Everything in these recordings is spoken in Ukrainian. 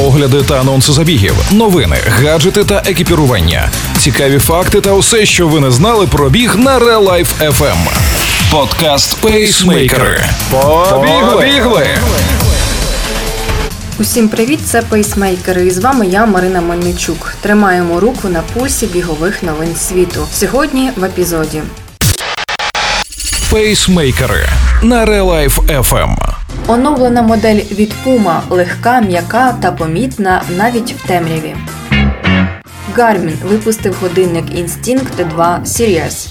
огляди та анонси забігів, новини, гаджети та екіпірування, цікаві факти та усе, що ви не знали про біг на Real Life FM. Подкаст Пейсмейкери. Побігли! Усім привіт, це пейсмейкери. І з вами я, Марина Мельничук. Тримаємо руку на пульсі бігових новин світу. Сьогодні в епізоді. Пейсмейкери на Real Life FM. Оновлена модель від Puma легка, м'яка та помітна навіть в темряві. Garmin випустив годинник Instinct 2 Series.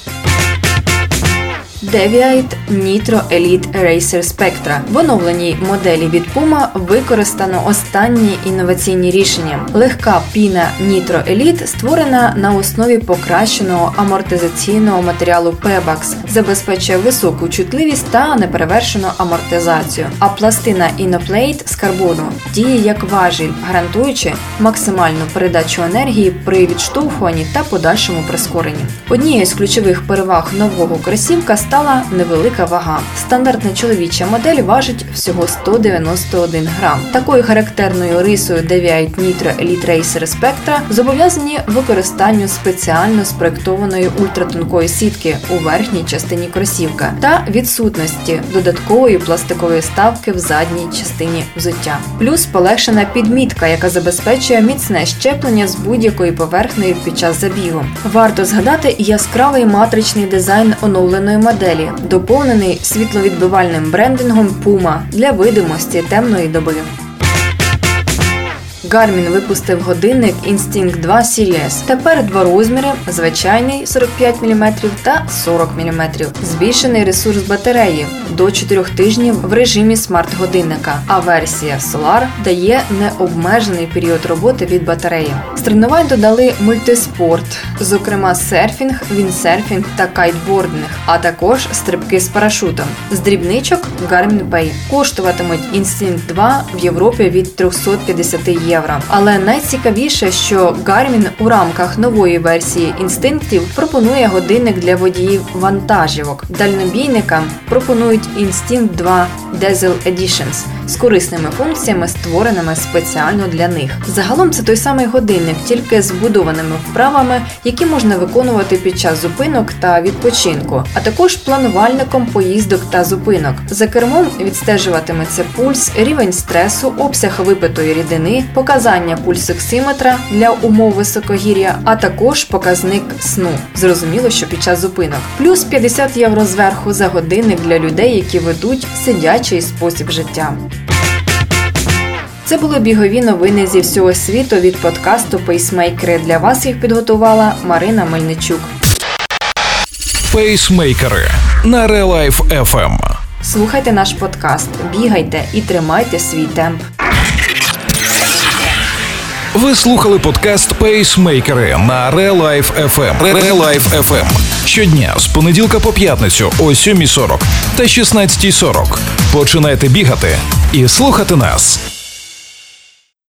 Deviate Nitro Elite Racer Spectra. В оновленій моделі від Puma використано останні інноваційні рішення. Легка піна Nitro Elite створена на основі покращеного амортизаційного матеріалу Pebax, забезпечує високу чутливість та неперевершену амортизацію. А пластина Inoplate з карбону діє як важіль, гарантуючи максимальну передачу енергії при відштовхуванні та подальшому прискоренні. Однією з ключових переваг нового кросівка стала невелика вага. Стандартна чоловіча модель важить всього 191 грам. Такою характерною рисою Deviate Nitro Elite Racer Spectra зобов'язані використанню спеціально спроектованої ультратонкої сітки у верхній частині кросівка та відсутності додаткової пластикової ставки в задній частині взуття. Плюс полегшена підмітка, яка забезпечує міцне щеплення з будь-якої поверхнею під час забігу. Варто згадати яскравий матричний дизайн оновленої моделі, доповнений світловідбивальним брендингом Puma для видимості темної доби. Garmin випустив годинник Instinct 2 Series. Тепер два розміри: звичайний 45 мм та 40 мм. Збільшений ресурс батареї до 4 тижнів в режимі смарт-годинника. А версія Solar дає необмежений період роботи від батареї. З тренувань додали мультиспорт, зокрема серфінг, віндсерфінг та кайтбординг, а також стрибки з парашутом. З дрібничок Garmin Pay коштуватимуть Instinct 2 в Європі від 350 євро євро. Але найцікавіше, що Garmin у рамках нової версії інстинктів пропонує годинник для водіїв вантажівок. Дальнобійникам пропонують Instinct 2 Diesel Editions з корисними функціями, створеними спеціально для них. Загалом це той самий годинник, тільки з будованими вправами, які можна виконувати під час зупинок та відпочинку, а також планувальником поїздок та зупинок. За кермом відстежуватиметься пульс, рівень стресу, обсяг випитої рідини, показання пульсоксиметра для умов високогір'я, а також показник сну. Зрозуміло, що під час зупинок. Плюс 50 євро зверху за годинник для людей, які ведуть сидячий спосіб життя. Це були бігові новини зі всього світу від подкасту Пейсмейкери. Для вас їх підготувала Марина Мельничук. Пейсмейкери на Life FM. Слухайте наш подкаст, бігайте і тримайте свій темп. Ви слухали подкаст Пейсмейкери на Real Life FM. Real Life FM. Щодня з понеділка по п'ятницю о 7.40 та 16.40. Починайте бігати і слухати нас.